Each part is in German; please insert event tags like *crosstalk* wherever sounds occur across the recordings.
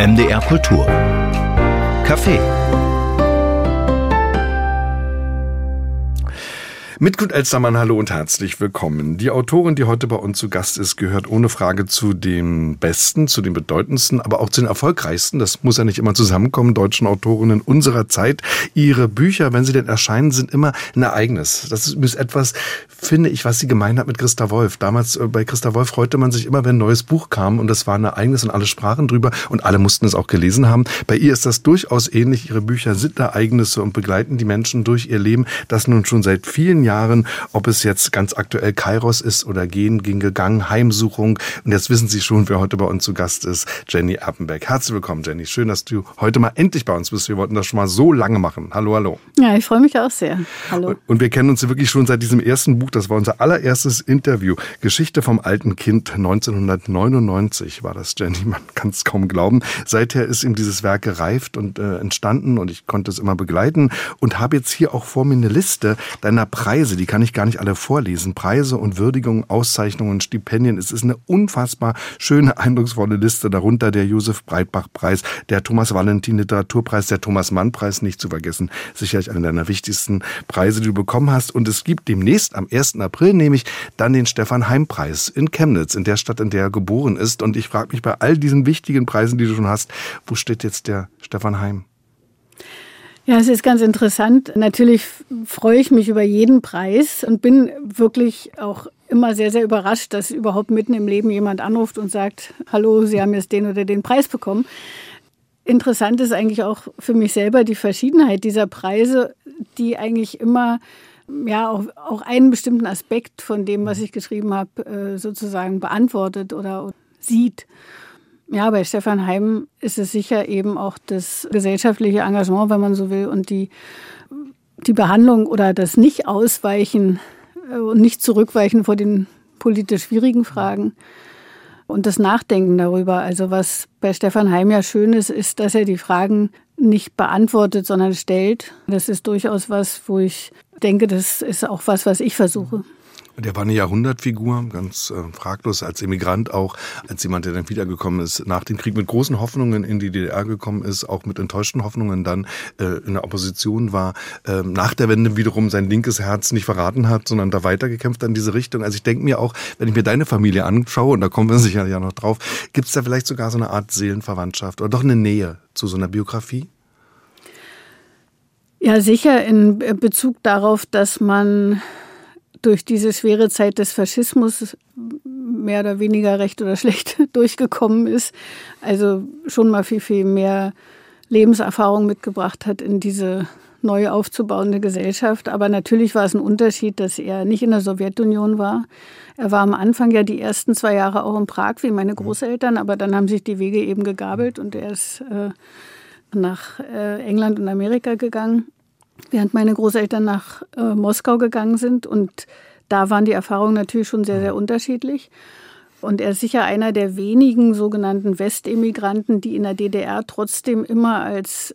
MDR Kultur. Café. Mit Gut Elstermann, hallo und herzlich willkommen. Die Autorin, die heute bei uns zu Gast ist, gehört ohne Frage zu den besten, zu den bedeutendsten, aber auch zu den erfolgreichsten. Das muss ja nicht immer zusammenkommen, deutschen Autorinnen unserer Zeit. Ihre Bücher, wenn sie denn erscheinen, sind immer ein Ereignis. Das ist etwas, finde ich, was sie gemein hat mit Christa Wolf. Damals äh, bei Christa Wolf freute man sich immer, wenn ein neues Buch kam und das war ein Ereignis und alle sprachen drüber und alle mussten es auch gelesen haben. Bei ihr ist das durchaus ähnlich. Ihre Bücher sind Ereignisse und begleiten die Menschen durch ihr Leben, das nun schon seit vielen Jahren Jahren, ob es jetzt ganz aktuell Kairos ist oder Gehen ging gegangen, Heimsuchung. Und jetzt wissen Sie schon, wer heute bei uns zu Gast ist, Jenny Appenbeck. Herzlich willkommen, Jenny. Schön, dass du heute mal endlich bei uns bist. Wir wollten das schon mal so lange machen. Hallo, hallo. Ja, ich freue mich auch sehr. Hallo. Und wir kennen uns wirklich schon seit diesem ersten Buch. Das war unser allererstes Interview. Geschichte vom alten Kind 1999 war das, Jenny. Man kann es kaum glauben. Seither ist ihm dieses Werk gereift und äh, entstanden und ich konnte es immer begleiten und habe jetzt hier auch vor mir eine Liste deiner Preise Preise, die kann ich gar nicht alle vorlesen. Preise und Würdigungen, Auszeichnungen, Stipendien. Es ist eine unfassbar schöne, eindrucksvolle Liste. Darunter der Josef Breitbach-Preis, der Thomas Valentin Literaturpreis, der Thomas Mann-Preis, nicht zu vergessen. Sicherlich einer deiner wichtigsten Preise, die du bekommen hast. Und es gibt demnächst am 1. April nämlich dann den Stefan Heim-Preis in Chemnitz, in der Stadt, in der er geboren ist. Und ich frage mich bei all diesen wichtigen Preisen, die du schon hast, wo steht jetzt der Stefan Heim? Ja, es ist ganz interessant. Natürlich freue ich mich über jeden Preis und bin wirklich auch immer sehr, sehr überrascht, dass überhaupt mitten im Leben jemand anruft und sagt, hallo, Sie haben jetzt den oder den Preis bekommen. Interessant ist eigentlich auch für mich selber die Verschiedenheit dieser Preise, die eigentlich immer ja auch, auch einen bestimmten Aspekt von dem, was ich geschrieben habe, äh, sozusagen beantwortet oder sieht. Ja, bei Stefan Heim ist es sicher eben auch das gesellschaftliche Engagement, wenn man so will, und die, die Behandlung oder das Nicht-Ausweichen äh, und nicht zurückweichen vor den politisch schwierigen Fragen und das Nachdenken darüber. Also was bei Stefan Heim ja schön ist, ist, dass er die Fragen nicht beantwortet, sondern stellt. Das ist durchaus was, wo ich denke, das ist auch was, was ich versuche. Der war eine Jahrhundertfigur, ganz äh, fraglos als Emigrant auch, als jemand, der dann wiedergekommen ist, nach dem Krieg mit großen Hoffnungen in die DDR gekommen ist, auch mit enttäuschten Hoffnungen dann äh, in der Opposition war, äh, nach der Wende wiederum sein linkes Herz nicht verraten hat, sondern da weitergekämpft in diese Richtung. Also ich denke mir auch, wenn ich mir deine Familie anschaue, und da kommen wir sicher ja noch drauf, gibt es da vielleicht sogar so eine Art Seelenverwandtschaft oder doch eine Nähe zu so einer Biografie? Ja, sicher in Bezug darauf, dass man durch diese schwere Zeit des Faschismus mehr oder weniger recht oder schlecht *laughs* durchgekommen ist. Also schon mal viel, viel mehr Lebenserfahrung mitgebracht hat in diese neu aufzubauende Gesellschaft. Aber natürlich war es ein Unterschied, dass er nicht in der Sowjetunion war. Er war am Anfang ja die ersten zwei Jahre auch in Prag wie meine Großeltern, aber dann haben sich die Wege eben gegabelt und er ist äh, nach äh, England und Amerika gegangen während meine Großeltern nach äh, Moskau gegangen sind. Und da waren die Erfahrungen natürlich schon sehr, sehr unterschiedlich. Und er ist sicher einer der wenigen sogenannten Westemigranten, die in der DDR trotzdem immer als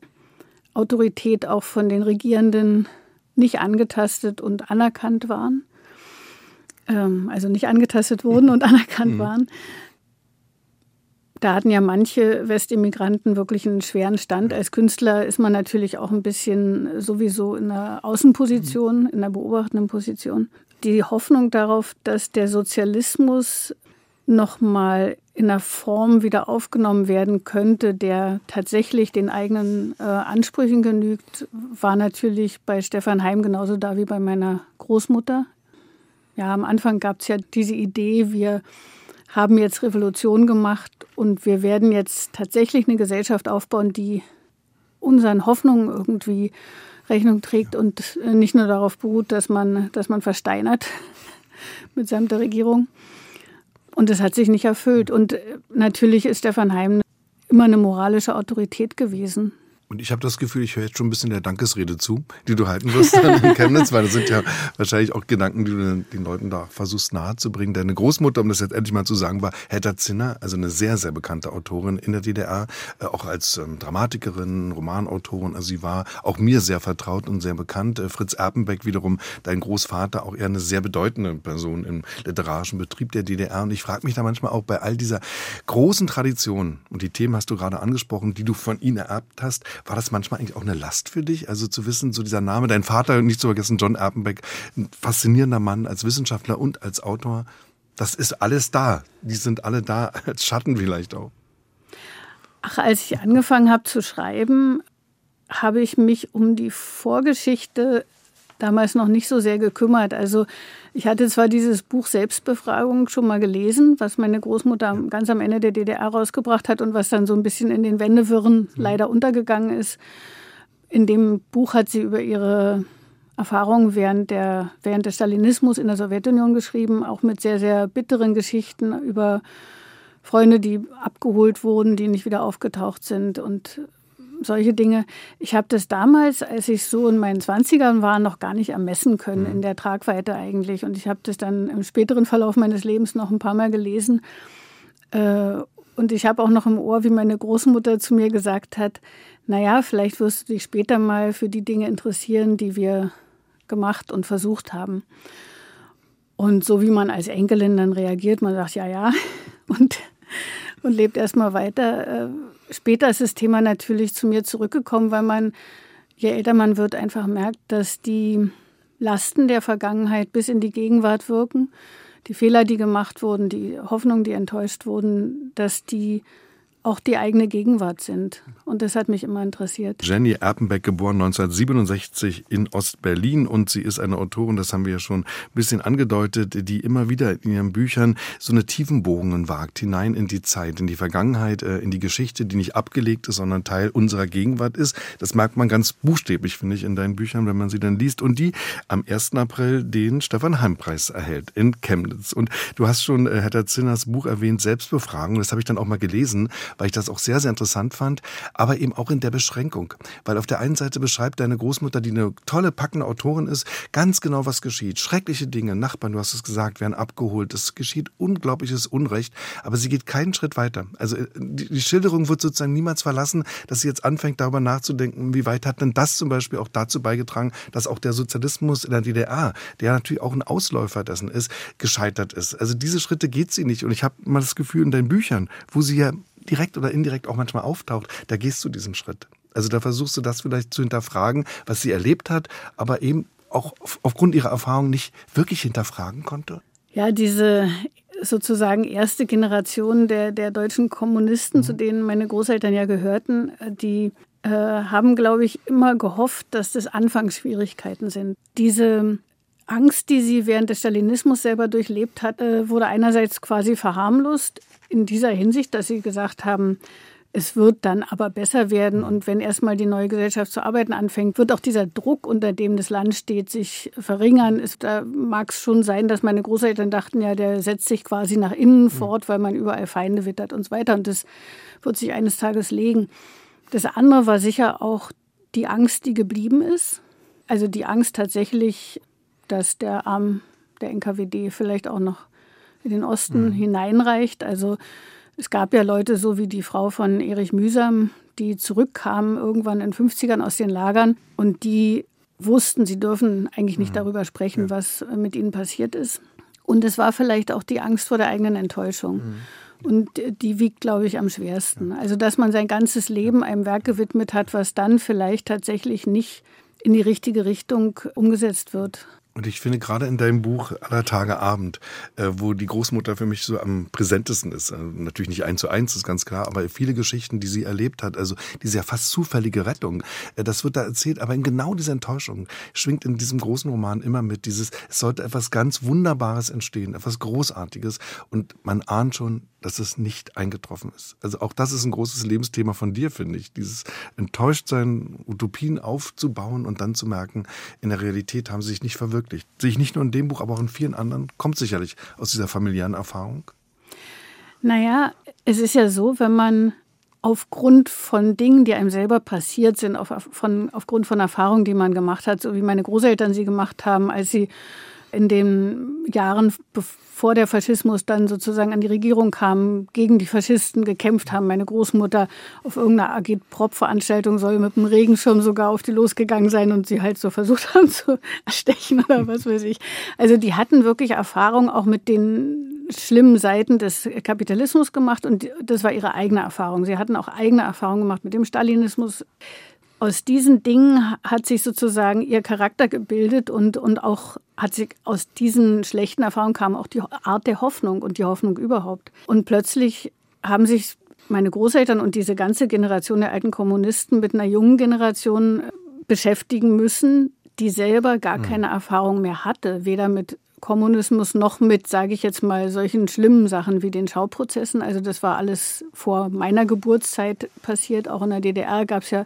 Autorität auch von den Regierenden nicht angetastet und anerkannt waren. Ähm, also nicht angetastet wurden und *laughs* anerkannt mhm. waren. Da hatten ja manche Westimmigranten wirklich einen schweren Stand. Als Künstler ist man natürlich auch ein bisschen sowieso in einer Außenposition, in einer beobachtenden Position. Die Hoffnung darauf, dass der Sozialismus nochmal in einer Form wieder aufgenommen werden könnte, der tatsächlich den eigenen äh, Ansprüchen genügt, war natürlich bei Stefan Heim genauso da wie bei meiner Großmutter. Ja, am Anfang gab es ja diese Idee, wir haben jetzt Revolution gemacht und wir werden jetzt tatsächlich eine Gesellschaft aufbauen, die unseren Hoffnungen irgendwie Rechnung trägt und nicht nur darauf beruht, dass man, dass man versteinert *laughs* mitsamt der Regierung. Und das hat sich nicht erfüllt. Und natürlich ist Stefan Heim immer eine moralische Autorität gewesen. Und ich habe das Gefühl, ich höre jetzt schon ein bisschen der Dankesrede zu, die du halten wirst in Chemnitz, weil das sind ja wahrscheinlich auch Gedanken, die du den Leuten da versuchst nahezubringen. Deine Großmutter, um das jetzt endlich mal zu sagen, war Hedda Zinner, also eine sehr, sehr bekannte Autorin in der DDR, äh, auch als ähm, Dramatikerin, Romanautorin. Also sie war auch mir sehr vertraut und sehr bekannt. Äh, Fritz Erpenbeck wiederum, dein Großvater, auch eher eine sehr bedeutende Person im literarischen Betrieb der DDR. Und ich frage mich da manchmal auch bei all dieser großen Tradition, und die Themen hast du gerade angesprochen, die du von ihnen ererbt hast, war das manchmal eigentlich auch eine Last für dich? Also zu wissen, so dieser Name, dein Vater, nicht zu vergessen, John Erpenbeck, ein faszinierender Mann als Wissenschaftler und als Autor. Das ist alles da. Die sind alle da, *laughs* als Schatten vielleicht auch. Ach, als ich angefangen habe zu schreiben, habe ich mich um die Vorgeschichte damals noch nicht so sehr gekümmert. Also ich hatte zwar dieses Buch Selbstbefragung schon mal gelesen, was meine Großmutter ganz am Ende der DDR rausgebracht hat und was dann so ein bisschen in den Wendewirren mhm. leider untergegangen ist. In dem Buch hat sie über ihre Erfahrungen während, der, während des Stalinismus in der Sowjetunion geschrieben, auch mit sehr, sehr bitteren Geschichten über Freunde, die abgeholt wurden, die nicht wieder aufgetaucht sind und solche Dinge. Ich habe das damals, als ich so in meinen 20ern war, noch gar nicht ermessen können mhm. in der Tragweite eigentlich. Und ich habe das dann im späteren Verlauf meines Lebens noch ein paar Mal gelesen. Äh, und ich habe auch noch im Ohr, wie meine Großmutter zu mir gesagt hat, naja, vielleicht wirst du dich später mal für die Dinge interessieren, die wir gemacht und versucht haben. Und so wie man als Enkelin dann reagiert, man sagt ja, ja *laughs* und, und lebt erstmal weiter. Äh, später ist das Thema natürlich zu mir zurückgekommen, weil man, je älter man wird, einfach merkt, dass die Lasten der Vergangenheit bis in die Gegenwart wirken. Die Fehler, die gemacht wurden, die Hoffnungen, die enttäuscht wurden, dass die auch die eigene Gegenwart sind. Und das hat mich immer interessiert. Jenny Erpenbeck, geboren 1967 in Ostberlin. Und sie ist eine Autorin, das haben wir ja schon ein bisschen angedeutet, die immer wieder in ihren Büchern so eine Tiefenbohrungen wagt, hinein in die Zeit, in die Vergangenheit, äh, in die Geschichte, die nicht abgelegt ist, sondern Teil unserer Gegenwart ist. Das merkt man ganz buchstäblich, finde ich, in deinen Büchern, wenn man sie dann liest. Und die am 1. April den Stefan Heim-Preis erhält in Chemnitz. Und du hast schon äh, Hedda Zinners Buch erwähnt, Selbstbefragung. Das habe ich dann auch mal gelesen weil ich das auch sehr, sehr interessant fand, aber eben auch in der Beschränkung. Weil auf der einen Seite beschreibt deine Großmutter, die eine tolle, packende Autorin ist, ganz genau, was geschieht. Schreckliche Dinge, Nachbarn, du hast es gesagt, werden abgeholt. Es geschieht unglaubliches Unrecht, aber sie geht keinen Schritt weiter. Also äh, die Schilderung wird sozusagen niemals verlassen, dass sie jetzt anfängt, darüber nachzudenken, wie weit hat denn das zum Beispiel auch dazu beigetragen, dass auch der Sozialismus in der DDR, der natürlich auch ein Ausläufer dessen ist, gescheitert ist. Also diese Schritte geht sie nicht. Und ich habe mal das Gefühl in deinen Büchern, wo sie ja direkt oder indirekt auch manchmal auftaucht, da gehst du diesen Schritt. Also da versuchst du das vielleicht zu hinterfragen, was sie erlebt hat, aber eben auch aufgrund ihrer Erfahrung nicht wirklich hinterfragen konnte. Ja, diese sozusagen erste Generation der, der deutschen Kommunisten, mhm. zu denen meine Großeltern ja gehörten, die äh, haben, glaube ich, immer gehofft, dass das Anfangsschwierigkeiten sind. Diese Angst, die sie während des Stalinismus selber durchlebt hat, äh, wurde einerseits quasi verharmlost in dieser Hinsicht, dass sie gesagt haben, es wird dann aber besser werden und wenn erstmal die neue Gesellschaft zu arbeiten anfängt, wird auch dieser Druck, unter dem das Land steht, sich verringern. Es, da mag es schon sein, dass meine Großeltern dachten, ja, der setzt sich quasi nach innen mhm. fort, weil man überall Feinde wittert und so weiter. Und das wird sich eines Tages legen. Das andere war sicher auch die Angst, die geblieben ist. Also die Angst tatsächlich, dass der Arm der NKWD vielleicht auch noch in den Osten mhm. hineinreicht. Also es gab ja Leute so wie die Frau von Erich Mühsam, die zurückkamen irgendwann in den 50ern aus den Lagern und die wussten, sie dürfen eigentlich nicht mhm. darüber sprechen, ja. was mit ihnen passiert ist. Und es war vielleicht auch die Angst vor der eigenen Enttäuschung. Mhm. Und die wiegt, glaube ich, am schwersten. Also, dass man sein ganzes Leben einem Werk gewidmet hat, was dann vielleicht tatsächlich nicht in die richtige Richtung umgesetzt wird. Und ich finde gerade in deinem Buch Aller Tage Abend, äh, wo die Großmutter für mich so am präsentesten ist, äh, natürlich nicht eins zu eins, ist ganz klar, aber viele Geschichten, die sie erlebt hat, also diese ja fast zufällige Rettung, äh, das wird da erzählt, aber in genau dieser Enttäuschung schwingt in diesem großen Roman immer mit dieses, es sollte etwas ganz Wunderbares entstehen, etwas Großartiges und man ahnt schon, dass es nicht eingetroffen ist. Also auch das ist ein großes Lebensthema von dir, finde ich. Dieses Enttäuschtsein, Utopien aufzubauen und dann zu merken, in der Realität haben sie sich nicht verwirklicht. Sehe ich nicht nur in dem Buch, aber auch in vielen anderen. Kommt sicherlich aus dieser familiären Erfahrung. Naja, es ist ja so, wenn man aufgrund von Dingen, die einem selber passiert sind, auf, von, aufgrund von Erfahrungen, die man gemacht hat, so wie meine Großeltern sie gemacht haben, als sie in den Jahren, bevor der Faschismus dann sozusagen an die Regierung kam, gegen die Faschisten gekämpft haben. Meine Großmutter auf irgendeiner Agit-Prop-Veranstaltung soll mit dem Regenschirm sogar auf die losgegangen sein und sie halt so versucht *laughs* haben zu erstechen oder was weiß ich. Also die hatten wirklich Erfahrung auch mit den schlimmen Seiten des Kapitalismus gemacht und das war ihre eigene Erfahrung. Sie hatten auch eigene Erfahrungen gemacht mit dem Stalinismus aus diesen Dingen hat sich sozusagen ihr Charakter gebildet und, und auch hat sich aus diesen schlechten Erfahrungen kam auch die Art der Hoffnung und die Hoffnung überhaupt. Und plötzlich haben sich meine Großeltern und diese ganze Generation der alten Kommunisten mit einer jungen Generation beschäftigen müssen, die selber gar mhm. keine Erfahrung mehr hatte, weder mit Kommunismus noch mit, sage ich jetzt mal, solchen schlimmen Sachen wie den Schauprozessen. Also das war alles vor meiner Geburtszeit passiert. Auch in der DDR gab es ja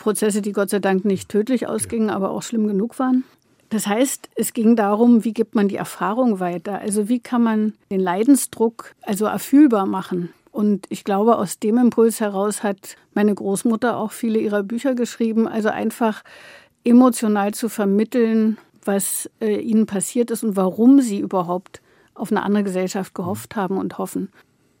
Prozesse, die Gott sei Dank nicht tödlich ausgingen, aber auch schlimm genug waren. Das heißt, es ging darum, wie gibt man die Erfahrung weiter? Also wie kann man den Leidensdruck also erfühlbar machen? Und ich glaube, aus dem Impuls heraus hat meine Großmutter auch viele ihrer Bücher geschrieben. Also einfach emotional zu vermitteln, was äh, ihnen passiert ist und warum sie überhaupt auf eine andere Gesellschaft gehofft haben und hoffen.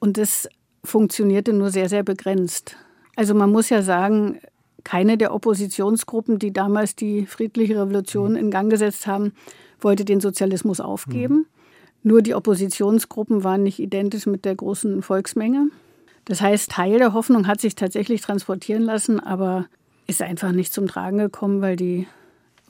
Und das funktionierte nur sehr, sehr begrenzt. Also man muss ja sagen, keine der Oppositionsgruppen, die damals die friedliche Revolution in Gang gesetzt haben, wollte den Sozialismus aufgeben. Mhm. Nur die Oppositionsgruppen waren nicht identisch mit der großen Volksmenge. Das heißt, Teil der Hoffnung hat sich tatsächlich transportieren lassen, aber ist einfach nicht zum Tragen gekommen, weil die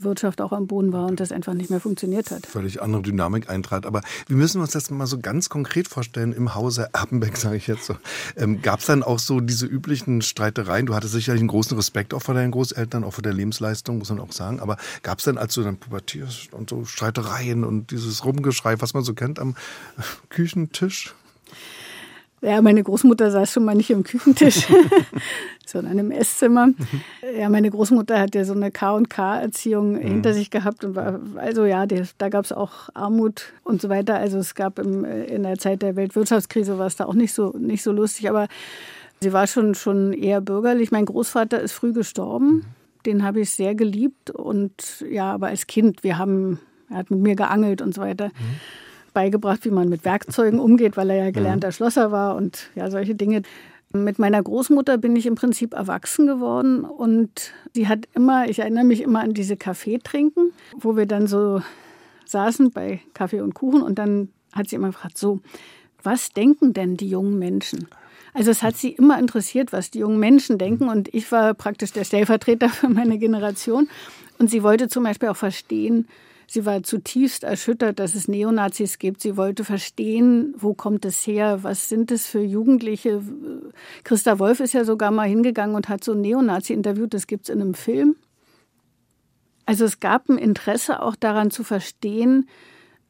Wirtschaft auch am Boden war und das einfach nicht mehr funktioniert hat. Völlig andere Dynamik eintrat. Aber wie müssen uns das mal so ganz konkret vorstellen im Hause Erpenbeck, *laughs* sage ich jetzt so. Ähm, Gab es dann auch so diese üblichen Streitereien? Du hattest sicherlich einen großen Respekt auch vor deinen Großeltern, auch vor der Lebensleistung, muss man auch sagen. Aber gab es dann, als du dann pubertierst und so Streitereien und dieses Rumgeschrei, was man so kennt am *laughs* Küchentisch? Ja, meine Großmutter saß schon mal nicht am Küchentisch, *laughs* *laughs* sondern im Esszimmer. Ja, meine Großmutter hat ja so eine K&K-Erziehung mhm. hinter sich gehabt und war, also ja, die, da gab es auch Armut und so weiter. Also es gab im, in der Zeit der Weltwirtschaftskrise war es da auch nicht so, nicht so lustig, aber sie war schon, schon eher bürgerlich. Mein Großvater ist früh gestorben. Mhm. Den habe ich sehr geliebt und ja, aber als Kind, wir haben, er hat mit mir geangelt und so weiter. Mhm beigebracht, wie man mit Werkzeugen umgeht, weil er ja gelernter mhm. Schlosser war und ja, solche Dinge. Mit meiner Großmutter bin ich im Prinzip erwachsen geworden und sie hat immer, ich erinnere mich immer an diese Kaffee trinken, wo wir dann so saßen bei Kaffee und Kuchen und dann hat sie immer gefragt, so, was denken denn die jungen Menschen? Also es hat sie immer interessiert, was die jungen Menschen denken und ich war praktisch der Stellvertreter *laughs* für meine Generation und sie wollte zum Beispiel auch verstehen, Sie war zutiefst erschüttert, dass es Neonazis gibt. Sie wollte verstehen, wo kommt es her? Was sind es für Jugendliche? Christa Wolf ist ja sogar mal hingegangen und hat so einen Neonazi interviewt. Das gibt es in einem Film. Also es gab ein Interesse auch daran zu verstehen,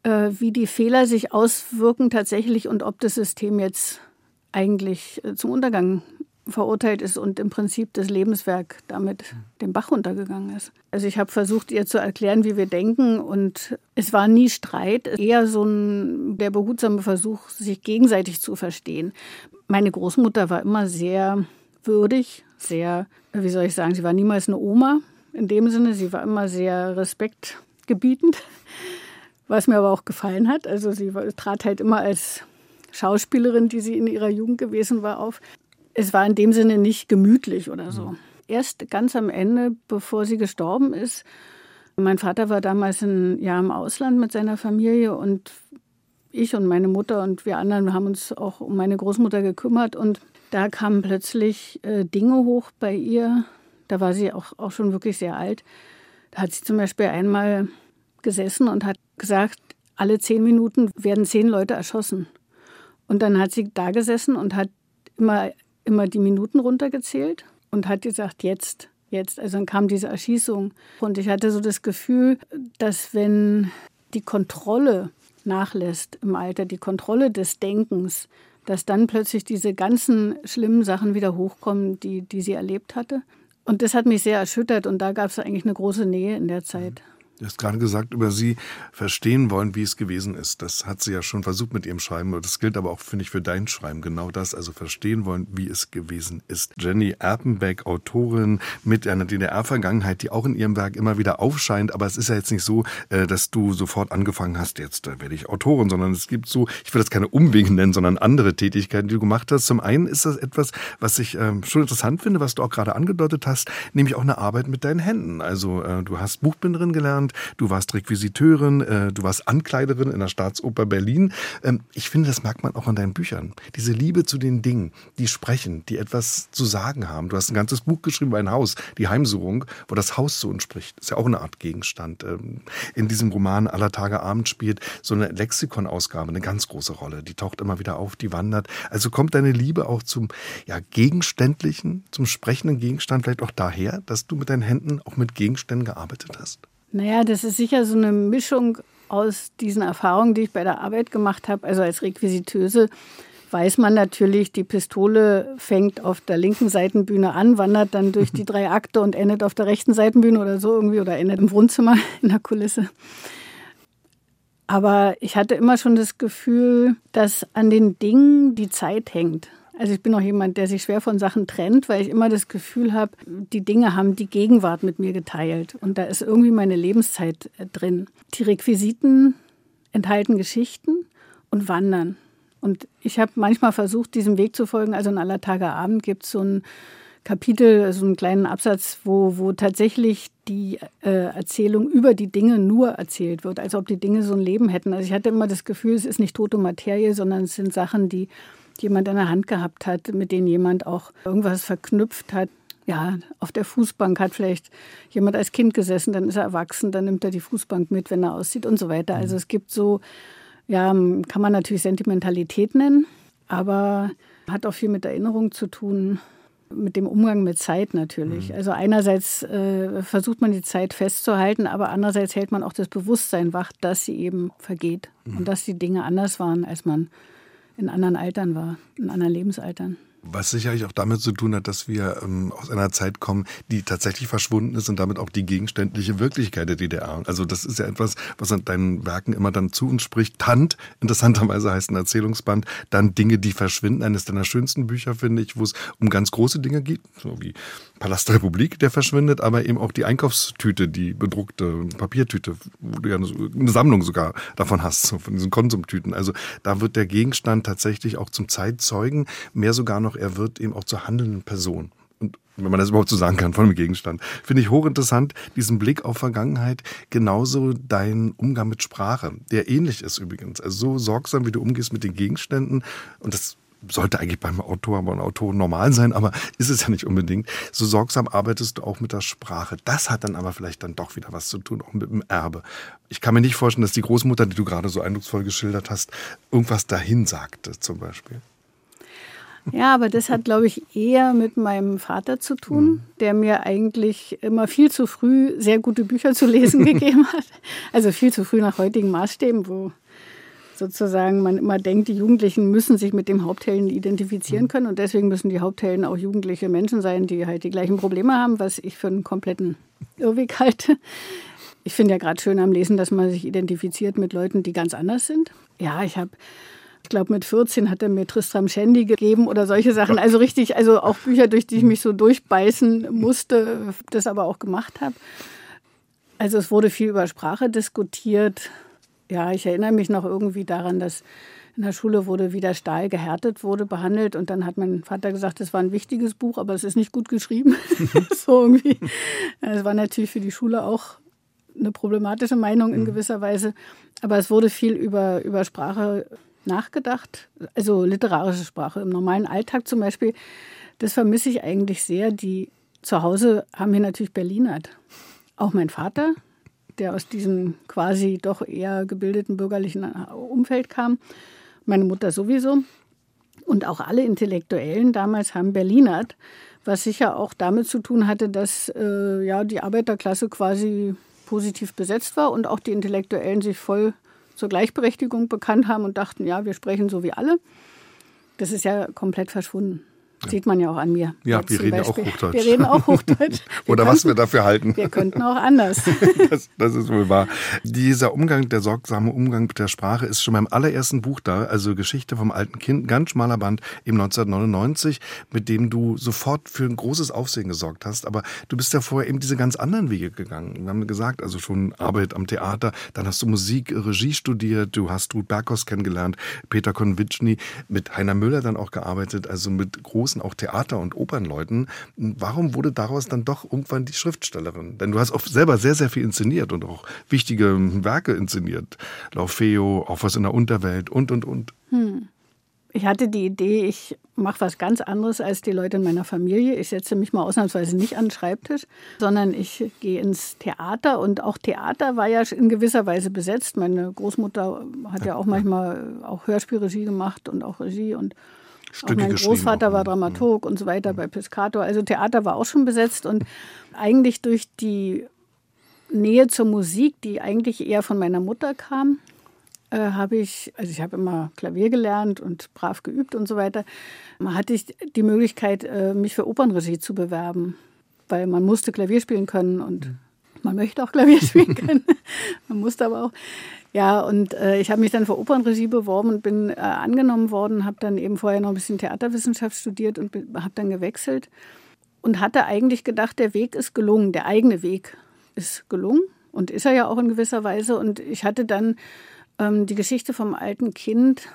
äh, wie die Fehler sich auswirken tatsächlich und ob das System jetzt eigentlich äh, zum Untergang verurteilt ist und im Prinzip das Lebenswerk damit den Bach runtergegangen ist. Also ich habe versucht, ihr zu erklären, wie wir denken und es war nie Streit, eher so ein der behutsame Versuch, sich gegenseitig zu verstehen. Meine Großmutter war immer sehr würdig, sehr, wie soll ich sagen, sie war niemals eine Oma in dem Sinne, sie war immer sehr respektgebietend, *laughs* was mir aber auch gefallen hat. Also sie trat halt immer als Schauspielerin, die sie in ihrer Jugend gewesen war, auf es war in dem Sinne nicht gemütlich oder so. Mhm. Erst ganz am Ende, bevor sie gestorben ist, mein Vater war damals ein Jahr im Ausland mit seiner Familie und ich und meine Mutter und wir anderen haben uns auch um meine Großmutter gekümmert und da kamen plötzlich äh, Dinge hoch bei ihr. Da war sie auch, auch schon wirklich sehr alt. Da hat sie zum Beispiel einmal gesessen und hat gesagt, alle zehn Minuten werden zehn Leute erschossen. Und dann hat sie da gesessen und hat immer immer die Minuten runtergezählt und hat gesagt, jetzt, jetzt. Also dann kam diese Erschießung. Und ich hatte so das Gefühl, dass wenn die Kontrolle nachlässt im Alter, die Kontrolle des Denkens, dass dann plötzlich diese ganzen schlimmen Sachen wieder hochkommen, die, die sie erlebt hatte. Und das hat mich sehr erschüttert und da gab es eigentlich eine große Nähe in der Zeit. Du hast gerade gesagt, über sie verstehen wollen, wie es gewesen ist. Das hat sie ja schon versucht mit ihrem Schreiben. Das gilt aber auch, finde ich, für dein Schreiben. Genau das, also verstehen wollen, wie es gewesen ist. Jenny Erpenbeck, Autorin mit einer DDR-Vergangenheit, die auch in ihrem Werk immer wieder aufscheint. Aber es ist ja jetzt nicht so, äh, dass du sofort angefangen hast, jetzt werde ich Autorin, sondern es gibt so, ich will das keine Umwege nennen, sondern andere Tätigkeiten, die du gemacht hast. Zum einen ist das etwas, was ich ähm, schon interessant finde, was du auch gerade angedeutet hast, nämlich auch eine Arbeit mit deinen Händen. Also äh, du hast Buchbinderin gelernt, du warst Requisiteurin, äh, du warst Ankleiderin in der Staatsoper Berlin. Ähm, ich finde, das merkt man auch an deinen Büchern. Diese Liebe zu den Dingen, die sprechen, die etwas zu sagen haben. Du hast ein ganzes Buch geschrieben über ein Haus, die Heimsuchung, wo das Haus zu uns spricht. Ist ja auch eine Art Gegenstand. Ähm, in diesem Roman Aller Tage Abend spielt so eine Lexikonausgabe eine ganz große Rolle. Die taucht immer wieder auf, die wandert. Also kommt deine Liebe auch zum ja, Gegenständlichen, zum sprechenden Gegenstand vielleicht auch daher, dass du mit deinen Händen auch mit Gegenständen gearbeitet hast? Naja, das ist sicher so eine Mischung aus diesen Erfahrungen, die ich bei der Arbeit gemacht habe. Also als Requisiteuse weiß man natürlich, die Pistole fängt auf der linken Seitenbühne an, wandert dann durch die *laughs* drei Akte und endet auf der rechten Seitenbühne oder so irgendwie oder endet im Wohnzimmer *laughs* in der Kulisse. Aber ich hatte immer schon das Gefühl, dass an den Dingen die Zeit hängt. Also ich bin auch jemand, der sich schwer von Sachen trennt, weil ich immer das Gefühl habe, die Dinge haben die Gegenwart mit mir geteilt. Und da ist irgendwie meine Lebenszeit äh, drin. Die Requisiten enthalten Geschichten und Wandern. Und ich habe manchmal versucht, diesem Weg zu folgen. Also in aller Tage Abend gibt es so ein Kapitel, so einen kleinen Absatz, wo, wo tatsächlich die äh, Erzählung über die Dinge nur erzählt wird, als ob die Dinge so ein Leben hätten. Also ich hatte immer das Gefühl, es ist nicht tote Materie, sondern es sind Sachen, die jemand in der Hand gehabt hat, mit denen jemand auch irgendwas verknüpft hat. Ja, auf der Fußbank hat vielleicht jemand als Kind gesessen, dann ist er erwachsen, dann nimmt er die Fußbank mit, wenn er aussieht und so weiter. Also es gibt so, ja, kann man natürlich Sentimentalität nennen, aber hat auch viel mit Erinnerung zu tun, mit dem Umgang mit Zeit natürlich. Mhm. Also einerseits äh, versucht man die Zeit festzuhalten, aber andererseits hält man auch das Bewusstsein wach, dass sie eben vergeht mhm. und dass die Dinge anders waren, als man in anderen Altern war, in anderen Lebensaltern. Was sicherlich auch damit zu tun hat, dass wir ähm, aus einer Zeit kommen, die tatsächlich verschwunden ist und damit auch die gegenständliche Wirklichkeit der DDR. Also das ist ja etwas, was an deinen Werken immer dann zu uns spricht. Tant, interessanterweise heißt ein Erzählungsband, dann Dinge, die verschwinden. Eines deiner schönsten Bücher, finde ich, wo es um ganz große Dinge geht, so wie Palast der Republik, der verschwindet, aber eben auch die Einkaufstüte, die bedruckte Papiertüte, wo du ja eine Sammlung sogar davon hast, so von diesen Konsumtüten. Also da wird der Gegenstand tatsächlich auch zum Zeitzeugen, mehr sogar noch, er wird eben auch zur handelnden Person. Und wenn man das überhaupt so sagen kann, von einem Gegenstand. Finde ich hochinteressant, diesen Blick auf Vergangenheit, genauso dein Umgang mit Sprache, der ähnlich ist übrigens. Also so sorgsam, wie du umgehst mit den Gegenständen. Und das sollte eigentlich beim Autor, aber ein Autor normal sein, aber ist es ja nicht unbedingt. So sorgsam arbeitest du auch mit der Sprache. Das hat dann aber vielleicht dann doch wieder was zu tun, auch mit dem Erbe. Ich kann mir nicht vorstellen, dass die Großmutter, die du gerade so eindrucksvoll geschildert hast, irgendwas dahin sagte, zum Beispiel. Ja, aber das hat, glaube ich, eher mit meinem Vater zu tun, mhm. der mir eigentlich immer viel zu früh sehr gute Bücher zu lesen *laughs* gegeben hat. Also viel zu früh nach heutigen Maßstäben, wo sozusagen man immer denkt, die Jugendlichen müssen sich mit dem Haupthelden identifizieren mhm. können und deswegen müssen die Haupthelden auch jugendliche Menschen sein, die halt die gleichen Probleme haben, was ich für einen kompletten Irrweg halte. Ich finde ja gerade schön am Lesen, dass man sich identifiziert mit Leuten, die ganz anders sind. Ja, ich habe ich glaube, mit 14 hat er mir Tristram Shandy gegeben oder solche Sachen. Also richtig, also auch Bücher, durch die ich mich so durchbeißen musste, das aber auch gemacht habe. Also es wurde viel über Sprache diskutiert. Ja, ich erinnere mich noch irgendwie daran, dass in der Schule wurde, wie der Stahl gehärtet wurde, behandelt. Und dann hat mein Vater gesagt, das war ein wichtiges Buch, aber es ist nicht gut geschrieben. *laughs* so irgendwie. Es war natürlich für die Schule auch eine problematische Meinung in mhm. gewisser Weise. Aber es wurde viel über, über Sprache nachgedacht, also literarische Sprache. Im normalen Alltag zum Beispiel, das vermisse ich eigentlich sehr. Die zu Hause haben wir natürlich Berlinert. Auch mein Vater, der aus diesem quasi doch eher gebildeten bürgerlichen Umfeld kam. Meine Mutter sowieso. Und auch alle Intellektuellen damals haben Berlinert, was sicher auch damit zu tun hatte, dass äh, ja, die Arbeiterklasse quasi positiv besetzt war und auch die Intellektuellen sich voll zur Gleichberechtigung bekannt haben und dachten, ja, wir sprechen so wie alle. Das ist ja komplett verschwunden. Sieht man ja auch an mir. Ja, wir reden Beispiel. auch Hochdeutsch. Wir reden auch Hochdeutsch. *laughs* Wir Oder könnten, was wir dafür halten. Wir könnten auch anders. *laughs* das, das, ist wohl wahr. Dieser Umgang, der sorgsame Umgang mit der Sprache ist schon beim allerersten Buch da, also Geschichte vom alten Kind, ganz schmaler Band im 1999, mit dem du sofort für ein großes Aufsehen gesorgt hast. Aber du bist ja vorher eben diese ganz anderen Wege gegangen. Wir haben gesagt, also schon Arbeit am Theater, dann hast du Musik, Regie studiert, du hast Ruth Berghaus kennengelernt, Peter Konwitschny, mit Heiner Müller dann auch gearbeitet, also mit großen großen auch Theater- und Opernleuten. Warum wurde daraus dann doch irgendwann die Schriftstellerin? Denn du hast oft selber sehr, sehr viel inszeniert und auch wichtige Werke inszeniert. Laufeo, auch was in der Unterwelt und, und, und. Hm. Ich hatte die Idee, ich mache was ganz anderes als die Leute in meiner Familie. Ich setze mich mal ausnahmsweise nicht an den Schreibtisch, sondern ich gehe ins Theater. Und auch Theater war ja in gewisser Weise besetzt. Meine Großmutter hat ja auch manchmal auch Hörspielregie gemacht und auch Regie und Stücke auch mein Großvater war Dramaturg und so weiter bei Piscator. Also Theater war auch schon besetzt und eigentlich durch die Nähe zur Musik, die eigentlich eher von meiner Mutter kam, äh, habe ich, also ich habe immer Klavier gelernt und brav geübt und so weiter, hatte ich die Möglichkeit, äh, mich für Opernregie zu bewerben, weil man musste Klavier spielen können und mhm. man möchte auch Klavier *laughs* spielen können. man musste aber auch. Ja, und äh, ich habe mich dann für Opernregie beworben und bin äh, angenommen worden, habe dann eben vorher noch ein bisschen Theaterwissenschaft studiert und habe dann gewechselt und hatte eigentlich gedacht, der Weg ist gelungen, der eigene Weg ist gelungen und ist er ja auch in gewisser Weise. Und ich hatte dann ähm, die Geschichte vom alten Kind,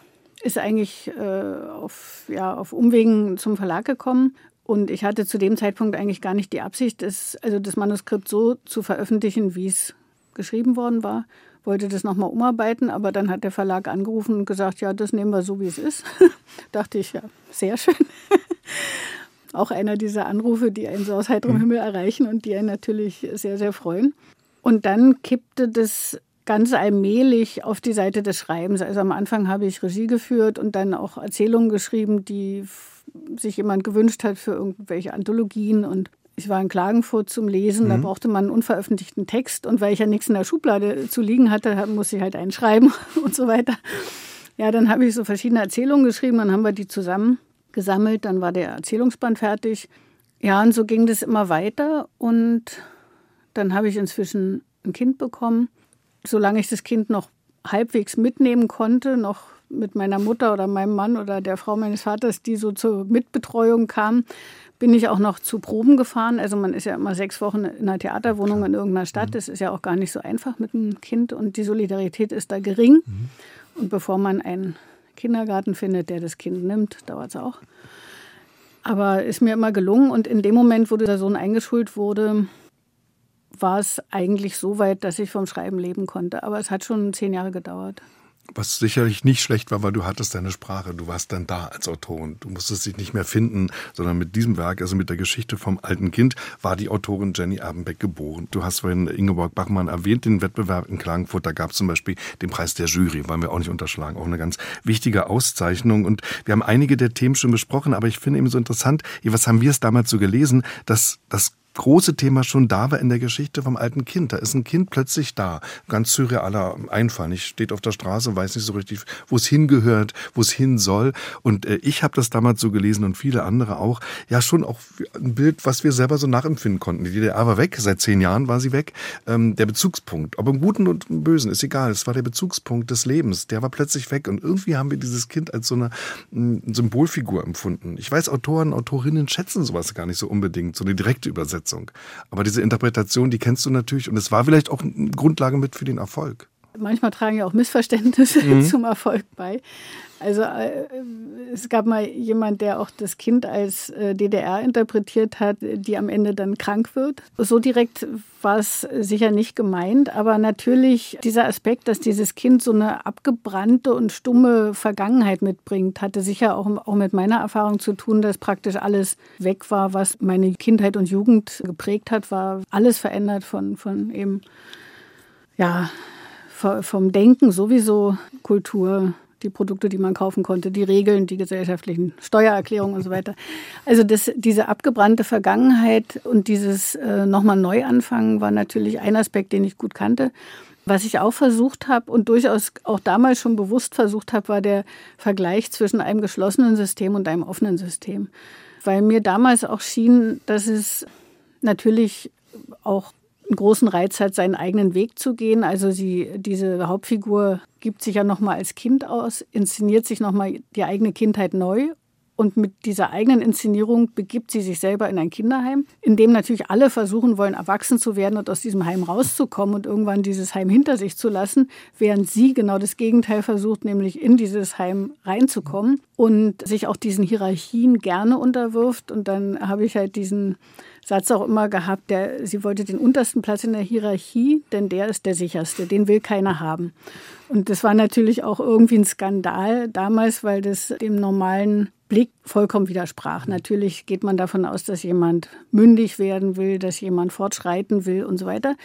ist eigentlich äh, auf, ja, auf Umwegen zum Verlag gekommen. Und ich hatte zu dem Zeitpunkt eigentlich gar nicht die Absicht, das, also das Manuskript so zu veröffentlichen, wie es geschrieben worden war wollte das nochmal umarbeiten, aber dann hat der Verlag angerufen und gesagt, ja, das nehmen wir so, wie es ist. *laughs* Dachte ich, ja, sehr schön. *laughs* Auch einer dieser Anrufe, die einen so aus heiterem mhm. Himmel erreichen und die einen natürlich sehr, sehr freuen. Und dann kippte das ganz allmählich auf die Seite des Schreibens. Also am Anfang habe ich Regie geführt und dann auch Erzählungen geschrieben, die sich jemand gewünscht hat für irgendwelche Anthologien und ich war in Klagenfurt zum Lesen, mhm. da brauchte man einen unveröffentlichten Text und weil ich ja nichts in der Schublade zu liegen hatte, musste ich halt einen schreiben *laughs* und so weiter. Ja, dann habe ich so verschiedene Erzählungen geschrieben, dann haben wir die zusammen gesammelt, dann war der Erzählungsband fertig. Ja, und so ging das immer weiter und dann habe ich inzwischen ein Kind bekommen. Solange ich das Kind noch halbwegs mitnehmen konnte, noch mit meiner Mutter oder meinem Mann oder der Frau meines Vaters, die so zur Mitbetreuung kam, bin ich auch noch zu Proben gefahren. Also man ist ja immer sechs Wochen in einer Theaterwohnung in irgendeiner Stadt. Mhm. Das ist ja auch gar nicht so einfach mit einem Kind und die Solidarität ist da gering. Mhm. Und bevor man einen Kindergarten findet, der das Kind nimmt, dauert es auch. Aber ist mir immer gelungen und in dem Moment, wo der Sohn eingeschult wurde, war es eigentlich so weit, dass ich vom Schreiben leben konnte. Aber es hat schon zehn Jahre gedauert. Was sicherlich nicht schlecht war, weil du hattest deine Sprache, du warst dann da als Autorin. Du musstest dich nicht mehr finden, sondern mit diesem Werk, also mit der Geschichte vom alten Kind, war die Autorin Jenny Abenbeck geboren. Du hast vorhin Ingeborg Bachmann erwähnt, den Wettbewerb in Klagenfurt. Da gab es zum Beispiel den Preis der Jury, wollen wir auch nicht unterschlagen. Auch eine ganz wichtige Auszeichnung. Und wir haben einige der Themen schon besprochen, aber ich finde eben so interessant, was haben wir es damals so gelesen, dass das große Thema schon da war in der Geschichte vom alten Kind. Da ist ein Kind plötzlich da. Ganz surrealer Einfall. Ich steht auf der Straße, weiß nicht so richtig, wo es hingehört, wo es hin soll. Und äh, ich habe das damals so gelesen und viele andere auch. Ja, schon auch ein Bild, was wir selber so nachempfinden konnten. Die DDR war weg, seit zehn Jahren war sie weg. Ähm, der Bezugspunkt, ob im Guten und im Bösen, ist egal. Es war der Bezugspunkt des Lebens. Der war plötzlich weg. Und irgendwie haben wir dieses Kind als so eine m, Symbolfigur empfunden. Ich weiß, Autoren, Autorinnen schätzen sowas gar nicht so unbedingt, so eine direkte Übersetzung. Übersetzung. Aber diese Interpretation, die kennst du natürlich und es war vielleicht auch eine Grundlage mit für den Erfolg. Manchmal tragen ja auch Missverständnisse mhm. *laughs* zum Erfolg bei. Also äh, es gab mal jemand, der auch das Kind als äh, DDR interpretiert hat, die am Ende dann krank wird. So direkt war es sicher nicht gemeint, aber natürlich dieser Aspekt, dass dieses Kind so eine abgebrannte und stumme Vergangenheit mitbringt, hatte sicher auch, auch mit meiner Erfahrung zu tun, dass praktisch alles weg war, was meine Kindheit und Jugend geprägt hat, war alles verändert von, von eben, ja, vom Denken sowieso, Kultur, die Produkte, die man kaufen konnte, die Regeln, die gesellschaftlichen Steuererklärungen und so weiter. Also das, diese abgebrannte Vergangenheit und dieses äh, nochmal Neuanfangen war natürlich ein Aspekt, den ich gut kannte. Was ich auch versucht habe und durchaus auch damals schon bewusst versucht habe, war der Vergleich zwischen einem geschlossenen System und einem offenen System. weil mir damals auch schien, dass es natürlich auch einen großen Reiz hat, seinen eigenen Weg zu gehen. Also sie, diese Hauptfigur gibt sich ja nochmal als Kind aus, inszeniert sich nochmal die eigene Kindheit neu und mit dieser eigenen Inszenierung begibt sie sich selber in ein Kinderheim, in dem natürlich alle versuchen wollen, erwachsen zu werden und aus diesem Heim rauszukommen und irgendwann dieses Heim hinter sich zu lassen, während sie genau das Gegenteil versucht, nämlich in dieses Heim reinzukommen und sich auch diesen Hierarchien gerne unterwirft. Und dann habe ich halt diesen Satz auch immer gehabt, der, sie wollte den untersten Platz in der Hierarchie, denn der ist der sicherste, den will keiner haben. Und das war natürlich auch irgendwie ein Skandal damals, weil das dem normalen Blick vollkommen widersprach. Natürlich geht man davon aus, dass jemand mündig werden will, dass jemand fortschreiten will und so weiter.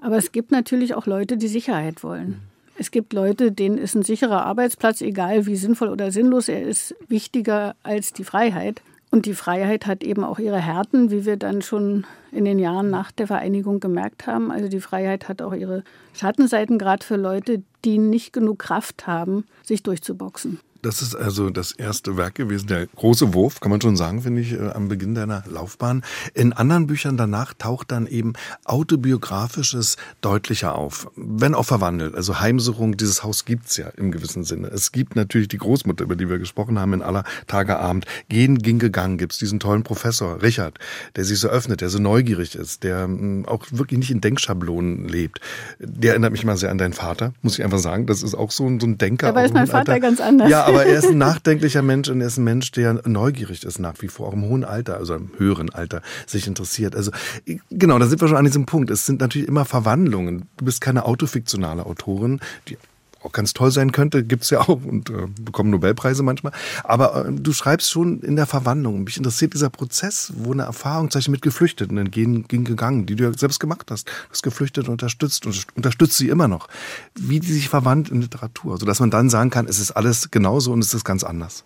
Aber es gibt natürlich auch Leute, die Sicherheit wollen. Es gibt Leute, denen ist ein sicherer Arbeitsplatz, egal wie sinnvoll oder sinnlos, er ist wichtiger als die Freiheit. Und die Freiheit hat eben auch ihre Härten, wie wir dann schon in den Jahren nach der Vereinigung gemerkt haben. Also die Freiheit hat auch ihre Schattenseiten, gerade für Leute, die nicht genug Kraft haben, sich durchzuboxen. Das ist also das erste Werk gewesen, der große Wurf, kann man schon sagen, finde ich, äh, am Beginn deiner Laufbahn. In anderen Büchern danach taucht dann eben autobiografisches deutlicher auf, wenn auch verwandelt. Also Heimsuchung, dieses Haus gibt's ja im gewissen Sinne. Es gibt natürlich die Großmutter, über die wir gesprochen haben in aller Tageabend. Gehen ging gegangen gibt's diesen tollen Professor Richard, der sich so öffnet, der so neugierig ist, der hm, auch wirklich nicht in Denkschablonen lebt. Der erinnert mich mal sehr an deinen Vater, muss ich einfach sagen. Das ist auch so ein, so ein Denker. Dabei ist mein Vater Alter. ganz anders. Ja, aber er ist ein nachdenklicher Mensch und er ist ein Mensch, der neugierig ist nach wie vor, auch im hohen Alter, also im höheren Alter, sich interessiert. Also genau, da sind wir schon an diesem Punkt. Es sind natürlich immer Verwandlungen. Du bist keine autofiktionale Autorin, die auch ganz toll sein könnte, gibt's ja auch und äh, bekommen Nobelpreise manchmal. Aber äh, du schreibst schon in der Verwandlung. Mich interessiert dieser Prozess, wo eine Erfahrung zum Beispiel mit Geflüchteten entgegen ging gegangen, die du ja selbst gemacht hast. Du hast Geflüchtete unterstützt und unterstützt sie immer noch. Wie die sich verwandt in Literatur, sodass man dann sagen kann, es ist alles genauso und es ist ganz anders.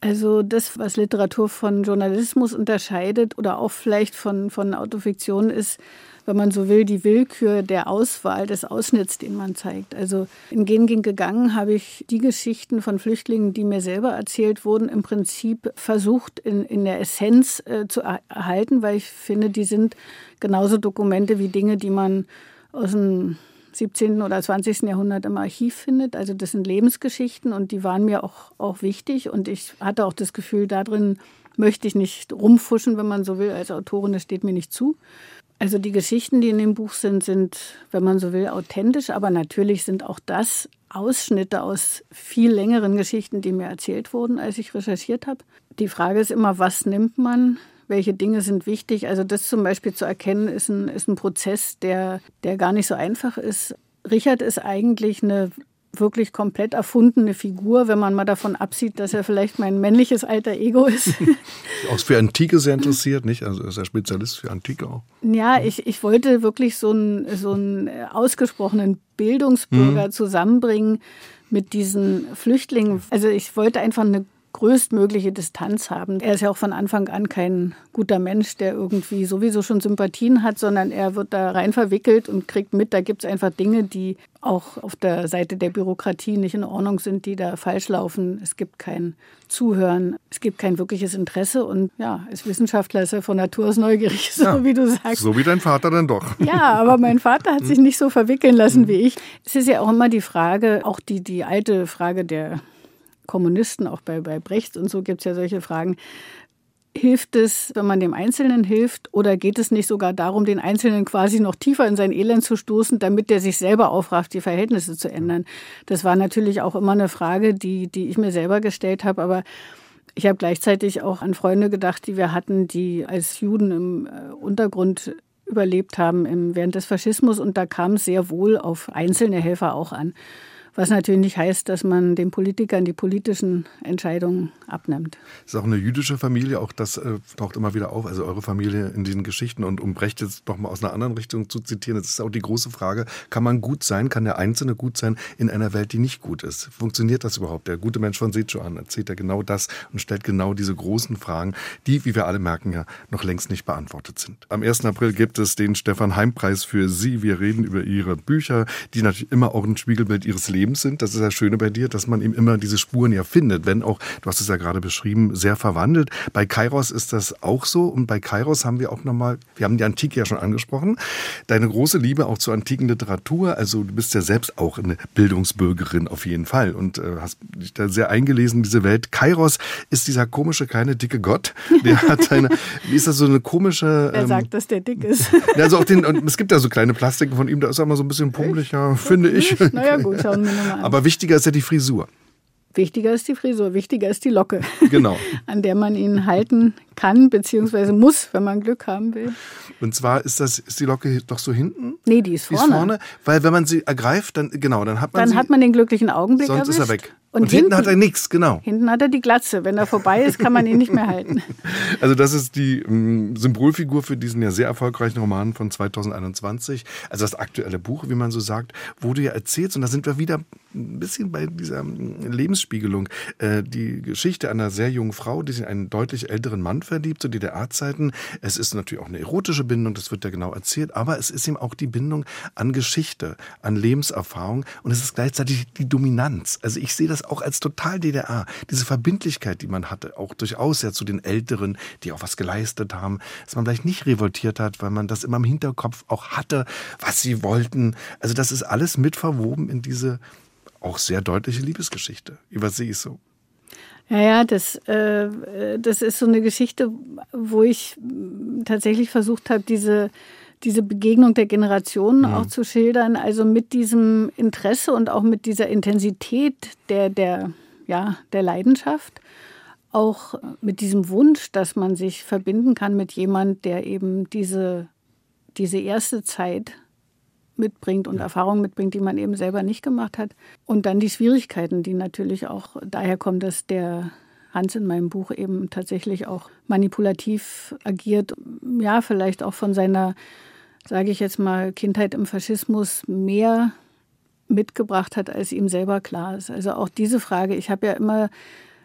Also das, was Literatur von Journalismus unterscheidet oder auch vielleicht von, von Autofiktion ist, wenn man so will, die Willkür der Auswahl des Ausschnitts, den man zeigt. Also in Gen gegangen habe ich die Geschichten von Flüchtlingen, die mir selber erzählt wurden, im Prinzip versucht in, in der Essenz äh, zu erhalten, weil ich finde, die sind genauso Dokumente wie Dinge, die man aus dem 17. oder 20. Jahrhundert im Archiv findet. Also das sind Lebensgeschichten und die waren mir auch, auch wichtig und ich hatte auch das Gefühl, darin möchte ich nicht rumfuschen, wenn man so will, als Autorin, das steht mir nicht zu. Also die Geschichten, die in dem Buch sind, sind, wenn man so will, authentisch, aber natürlich sind auch das Ausschnitte aus viel längeren Geschichten, die mir erzählt wurden, als ich recherchiert habe. Die Frage ist immer, was nimmt man? Welche Dinge sind wichtig? Also das zum Beispiel zu erkennen, ist ein, ist ein Prozess, der, der gar nicht so einfach ist. Richard ist eigentlich eine wirklich komplett erfundene Figur, wenn man mal davon absieht, dass er vielleicht mein männliches alter Ego ist. *laughs* auch für Antike sehr interessiert, nicht? Also ist er Spezialist für Antike auch. Ja, ich, ich wollte wirklich so einen, so einen ausgesprochenen Bildungsbürger mhm. zusammenbringen mit diesen Flüchtlingen. Also ich wollte einfach eine größtmögliche Distanz haben. Er ist ja auch von Anfang an kein guter Mensch, der irgendwie sowieso schon Sympathien hat, sondern er wird da rein verwickelt und kriegt mit, da gibt es einfach Dinge, die auch auf der Seite der Bürokratie nicht in Ordnung sind, die da falsch laufen. Es gibt kein Zuhören, es gibt kein wirkliches Interesse und ja, als Wissenschaftler ist er von Natur aus neugierig, *laughs* so ja, wie du sagst. So wie dein Vater dann doch. Ja, aber mein Vater hat sich nicht so verwickeln lassen wie ich. Es ist ja auch immer die Frage, auch die, die alte Frage der Kommunisten, auch bei, bei Brecht und so gibt es ja solche Fragen. Hilft es, wenn man dem Einzelnen hilft, oder geht es nicht sogar darum, den Einzelnen quasi noch tiefer in sein Elend zu stoßen, damit der sich selber aufrafft, die Verhältnisse zu ändern? Das war natürlich auch immer eine Frage, die, die ich mir selber gestellt habe, aber ich habe gleichzeitig auch an Freunde gedacht, die wir hatten, die als Juden im äh, Untergrund überlebt haben während des Faschismus und da kam es sehr wohl auf einzelne Helfer auch an. Was natürlich nicht heißt, dass man den Politikern die politischen Entscheidungen abnimmt. Es ist auch eine jüdische Familie, auch das äh, taucht immer wieder auf, also eure Familie in diesen Geschichten. Und um Brecht jetzt noch mal aus einer anderen Richtung zu zitieren, es ist auch die große Frage, kann man gut sein, kann der Einzelne gut sein in einer Welt, die nicht gut ist? Funktioniert das überhaupt? Der gute Mensch von Sechuan erzählt ja genau das und stellt genau diese großen Fragen, die, wie wir alle merken, ja noch längst nicht beantwortet sind. Am 1. April gibt es den Stefan Heim Preis für Sie. Wir reden über Ihre Bücher, die natürlich immer auch ein Spiegelbild Ihres Lebens Lebens sind. Das ist das Schöne bei dir, dass man eben immer diese Spuren ja findet, wenn auch, du hast es ja gerade beschrieben, sehr verwandelt. Bei Kairos ist das auch so und bei Kairos haben wir auch nochmal, wir haben die Antike ja schon angesprochen, deine große Liebe auch zur antiken Literatur, also du bist ja selbst auch eine Bildungsbürgerin auf jeden Fall und äh, hast dich da sehr eingelesen in diese Welt. Kairos ist dieser komische, kleine, dicke Gott, der *laughs* hat eine, wie ist das so eine komische... Er ähm, sagt, dass der dick ist. Also auch den, und es gibt ja so kleine Plastiken von ihm, da ist er immer so ein bisschen pummeliger, finde ich. Naja gut, *laughs* schauen wir an. Aber wichtiger ist ja die Frisur. Wichtiger ist die Frisur, wichtiger ist die Locke. Genau. *laughs* An der man ihn halten kann, beziehungsweise muss, wenn man Glück haben will. Und zwar ist das, ist die Locke doch so hinten? Nee, die ist vorne. Die ist vorne, weil wenn man sie ergreift, dann, genau, dann hat man Dann sie, hat man den glücklichen Augenblick Sonst erwischt. ist er weg. Und, und hinten, hinten, hat er nichts, genau. Hinten hat er die Glatze. Wenn er vorbei ist, kann man ihn nicht mehr halten. *laughs* Also das ist die ähm, Symbolfigur für diesen ja sehr erfolgreichen Roman von 2021. Also das aktuelle Buch, wie man so sagt, wo du ja erzählst, und da sind wir wieder ein bisschen bei dieser ähm, Lebensspiegelung, äh, die Geschichte einer sehr jungen Frau, die sich in einen deutlich älteren Mann verliebt, zu DDR-Zeiten. Es ist natürlich auch eine erotische Bindung, das wird ja genau erzählt, aber es ist eben auch die Bindung an Geschichte, an Lebenserfahrung und es ist gleichzeitig die Dominanz. Also ich sehe das auch als total DDR. Diese Verbindlichkeit, die man hatte, auch durchaus ja zu den Älteren, die auch was geleistet haben, dass man vielleicht nicht revoltiert hat, weil man das immer im Hinterkopf auch hatte, was sie wollten. Also das ist alles mit verwoben in diese auch sehr deutliche Liebesgeschichte. Übersehe ich so. Ja, ja, das, äh, das ist so eine Geschichte, wo ich tatsächlich versucht habe, diese, diese Begegnung der Generationen mhm. auch zu schildern. Also mit diesem Interesse und auch mit dieser Intensität der, der, ja, der Leidenschaft. Auch mit diesem Wunsch, dass man sich verbinden kann mit jemand, der eben diese, diese erste Zeit mitbringt und ja. Erfahrungen mitbringt, die man eben selber nicht gemacht hat. Und dann die Schwierigkeiten, die natürlich auch daher kommen, dass der Hans in meinem Buch eben tatsächlich auch manipulativ agiert. Ja, vielleicht auch von seiner, sage ich jetzt mal, Kindheit im Faschismus mehr mitgebracht hat, als ihm selber klar ist. Also auch diese Frage, ich habe ja immer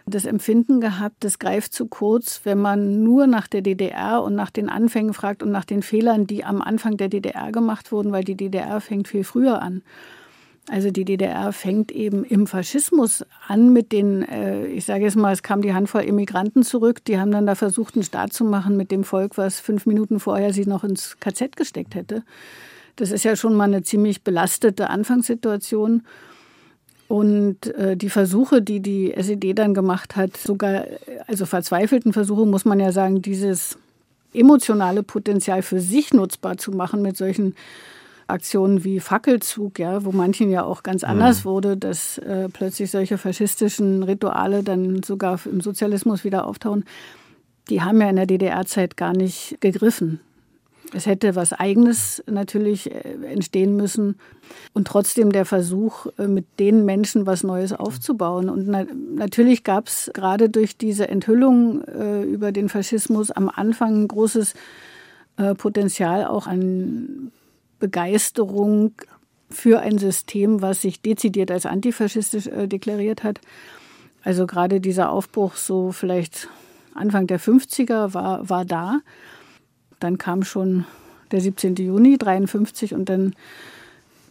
das Empfinden gehabt, das greift zu kurz, wenn man nur nach der DDR und nach den Anfängen fragt und nach den Fehlern, die am Anfang der DDR gemacht wurden, weil die DDR fängt viel früher an. Also die DDR fängt eben im Faschismus an mit den, äh, ich sage jetzt mal, es kam die Handvoll Immigranten zurück, die haben dann da versucht, einen Staat zu machen mit dem Volk, was fünf Minuten vorher sie noch ins KZ gesteckt hätte. Das ist ja schon mal eine ziemlich belastete Anfangssituation. Und äh, die Versuche, die die SED dann gemacht hat, sogar, also verzweifelten Versuche, muss man ja sagen, dieses emotionale Potenzial für sich nutzbar zu machen mit solchen Aktionen wie Fackelzug, ja, wo manchen ja auch ganz anders mhm. wurde, dass äh, plötzlich solche faschistischen Rituale dann sogar im Sozialismus wieder auftauchen, die haben ja in der DDR-Zeit gar nicht gegriffen. Es hätte was Eigenes natürlich äh, entstehen müssen und trotzdem der Versuch, äh, mit den Menschen was Neues aufzubauen. Und na natürlich gab es gerade durch diese Enthüllung äh, über den Faschismus am Anfang ein großes äh, Potenzial auch an Begeisterung für ein System, was sich dezidiert als antifaschistisch äh, deklariert hat. Also gerade dieser Aufbruch so vielleicht Anfang der 50er war, war da dann kam schon der 17. Juni 53 und dann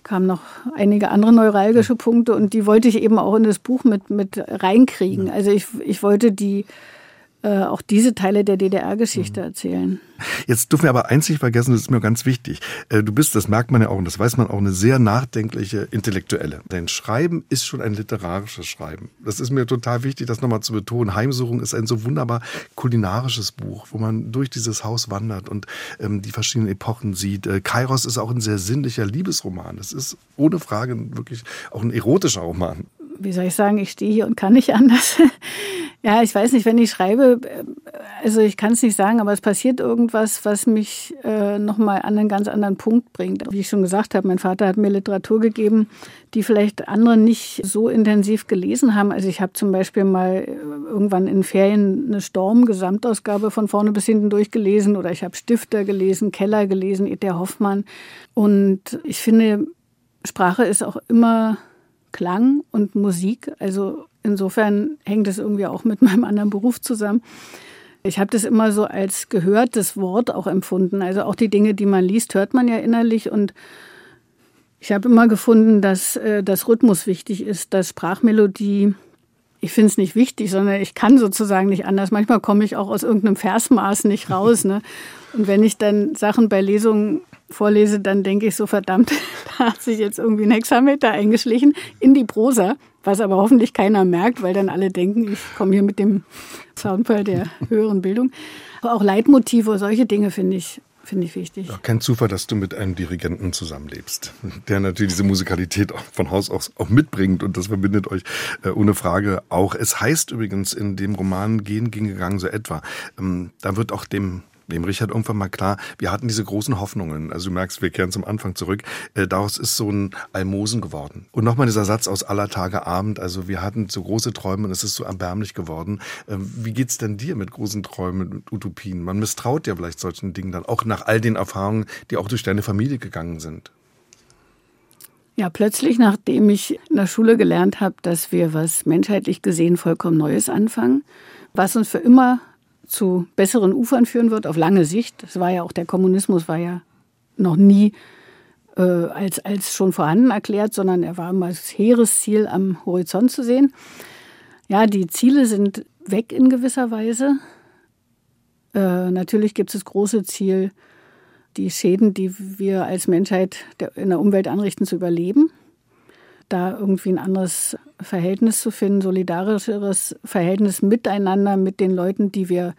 kamen noch einige andere neuralgische Punkte und die wollte ich eben auch in das Buch mit, mit reinkriegen. Also ich, ich wollte die äh, auch diese Teile der DDR-Geschichte mhm. erzählen. Jetzt dürfen wir aber eins nicht vergessen, das ist mir ganz wichtig. Äh, du bist, das merkt man ja auch und das weiß man auch, eine sehr nachdenkliche Intellektuelle. Dein Schreiben ist schon ein literarisches Schreiben. Das ist mir total wichtig, das nochmal zu betonen. Heimsuchung ist ein so wunderbar kulinarisches Buch, wo man durch dieses Haus wandert und ähm, die verschiedenen Epochen sieht. Äh, Kairos ist auch ein sehr sinnlicher Liebesroman. Das ist ohne Frage wirklich auch ein erotischer Roman wie soll ich sagen, ich stehe hier und kann nicht anders. *laughs* ja, ich weiß nicht, wenn ich schreibe, äh, also ich kann es nicht sagen, aber es passiert irgendwas, was mich äh, nochmal an einen ganz anderen Punkt bringt. Wie ich schon gesagt habe, mein Vater hat mir Literatur gegeben, die vielleicht andere nicht so intensiv gelesen haben. Also ich habe zum Beispiel mal äh, irgendwann in Ferien eine Storm-Gesamtausgabe von vorne bis hinten durchgelesen oder ich habe Stifter gelesen, Keller gelesen, E.T. Hoffmann. Und ich finde, Sprache ist auch immer Klang und Musik. Also insofern hängt es irgendwie auch mit *laughs* meinem anderen Beruf zusammen. Ich habe das immer so als gehörtes Wort auch empfunden. Also auch die Dinge, die man liest, hört man ja innerlich und Ich habe immer gefunden, dass äh, das Rhythmus wichtig ist, dass Sprachmelodie, ich finde es nicht wichtig, sondern ich kann sozusagen nicht anders. Manchmal komme ich auch aus irgendeinem Versmaß nicht raus. Ne? Und wenn ich dann Sachen bei Lesungen vorlese, dann denke ich so, verdammt, *laughs* da hat sich jetzt irgendwie ein Hexameter eingeschlichen in die Prosa, was aber hoffentlich keiner merkt, weil dann alle denken, ich komme hier mit dem Soundfall der *laughs* höheren Bildung. Aber auch Leitmotive, solche Dinge finde ich Finde ich wichtig. Ja, kein Zufall, dass du mit einem Dirigenten zusammenlebst, *laughs* der natürlich diese Musikalität von Haus aus auch mitbringt und das verbindet euch äh, ohne Frage auch. Es heißt übrigens in dem Roman Gehen ging gegangen so etwa. Ähm, da wird auch dem dem Richard irgendwann mal klar, wir hatten diese großen Hoffnungen. Also du merkst, wir kehren zum Anfang zurück. Äh, daraus ist so ein Almosen geworden. Und nochmal dieser Satz aus aller Tage Abend. Also wir hatten so große Träume und es ist so erbärmlich geworden. Äh, wie geht's denn dir mit großen Träumen, mit Utopien? Man misstraut ja vielleicht solchen Dingen dann, auch nach all den Erfahrungen, die auch durch deine Familie gegangen sind. Ja, plötzlich, nachdem ich in der Schule gelernt habe, dass wir was menschheitlich gesehen vollkommen Neues anfangen, was uns für immer zu besseren Ufern führen wird, auf lange Sicht. Das war ja auch der Kommunismus, war ja noch nie äh, als, als schon vorhanden erklärt, sondern er war immer als hehres Ziel am Horizont zu sehen. Ja, die Ziele sind weg in gewisser Weise. Äh, natürlich gibt es das große Ziel, die Schäden, die wir als Menschheit in der Umwelt anrichten, zu überleben da irgendwie ein anderes Verhältnis zu finden, solidarischeres Verhältnis miteinander mit den Leuten, die wir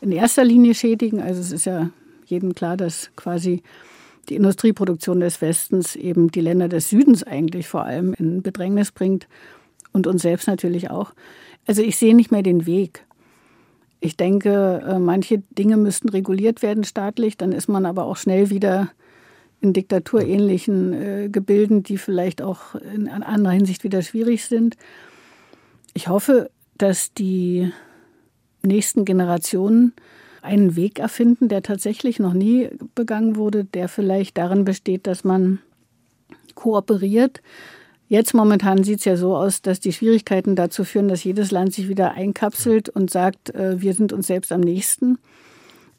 in erster Linie schädigen. Also es ist ja jedem klar, dass quasi die Industrieproduktion des Westens eben die Länder des Südens eigentlich vor allem in Bedrängnis bringt und uns selbst natürlich auch. Also ich sehe nicht mehr den Weg. Ich denke, äh, manche Dinge müssten reguliert werden staatlich, dann ist man aber auch schnell wieder in diktaturähnlichen äh, Gebilden, die vielleicht auch in anderer Hinsicht wieder schwierig sind. Ich hoffe, dass die nächsten Generationen einen Weg erfinden, der tatsächlich noch nie begangen wurde, der vielleicht darin besteht, dass man kooperiert. Jetzt momentan sieht es ja so aus, dass die Schwierigkeiten dazu führen, dass jedes Land sich wieder einkapselt und sagt, äh, wir sind uns selbst am nächsten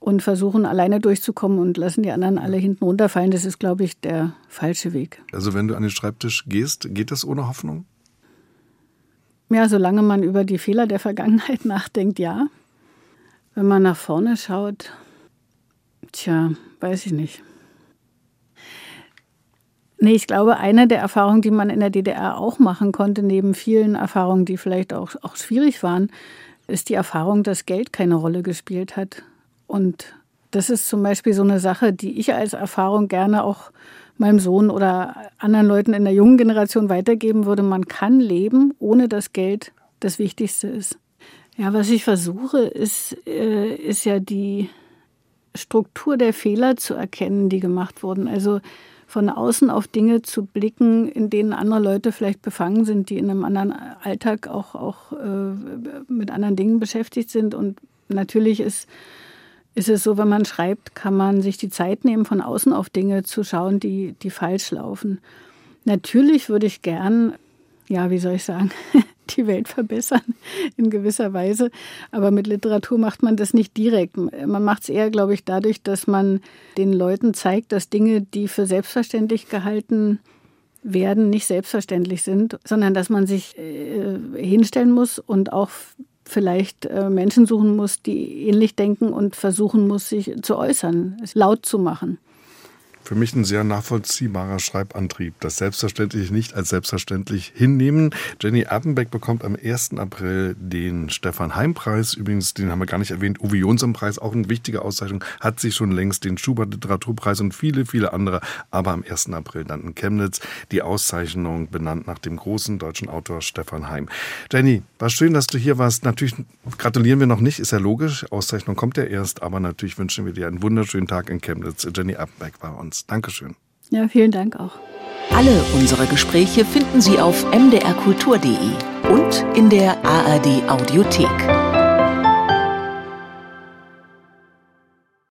und versuchen alleine durchzukommen und lassen die anderen alle hinten runterfallen. Das ist, glaube ich, der falsche Weg. Also wenn du an den Schreibtisch gehst, geht das ohne Hoffnung? Ja, solange man über die Fehler der Vergangenheit *laughs* nachdenkt, ja. Wenn man nach vorne schaut, tja, weiß ich nicht. Nee, ich glaube, eine der Erfahrungen, die man in der DDR auch machen konnte, neben vielen Erfahrungen, die vielleicht auch, auch schwierig waren, ist die Erfahrung, dass Geld keine Rolle gespielt hat. Und das ist zum Beispiel so eine Sache, die ich als Erfahrung gerne auch meinem Sohn oder anderen Leuten in der jungen Generation weitergeben würde. Man kann leben, ohne dass Geld das Wichtigste ist. Ja, was ich versuche, ist, äh, ist ja die Struktur der Fehler zu erkennen, die gemacht wurden. Also von außen auf Dinge zu blicken, in denen andere Leute vielleicht befangen sind, die in einem anderen Alltag auch, auch äh, mit anderen Dingen beschäftigt sind. Und natürlich ist ist es so, wenn man schreibt, kann man sich die Zeit nehmen, von außen auf Dinge zu schauen, die, die falsch laufen. Natürlich würde ich gern, ja, wie soll ich sagen, *laughs* die Welt verbessern in gewisser Weise. Aber mit Literatur macht man das nicht direkt. Man macht es eher, glaube ich, dadurch, dass man den Leuten zeigt, dass Dinge, die für selbstverständlich gehalten werden, nicht selbstverständlich sind, sondern dass man sich äh, hinstellen muss und auch vielleicht äh, Menschen suchen muss, die ähnlich denken und versuchen muss, sich zu äußern, es laut zu machen für mich ein sehr nachvollziehbarer Schreibantrieb. Das selbstverständlich nicht als selbstverständlich hinnehmen. Jenny Appenbeck bekommt am 1. April den Stefan Heim-Preis. Übrigens, den haben wir gar nicht erwähnt. Uwe Jonsson-Preis, auch eine wichtige Auszeichnung, hat sich schon längst den Schubert-Literaturpreis und viele, viele andere. Aber am 1. April dann in Chemnitz die Auszeichnung benannt nach dem großen deutschen Autor Stefan Heim. Jenny, war schön, dass du hier warst. Natürlich gratulieren wir noch nicht, ist ja logisch. Auszeichnung kommt ja erst, aber natürlich wünschen wir dir einen wunderschönen Tag in Chemnitz. Jenny Appenbeck war uns. Dankeschön. Ja, vielen Dank auch. Alle unsere Gespräche finden Sie auf mdrkultur.de und in der ARD Audiothek.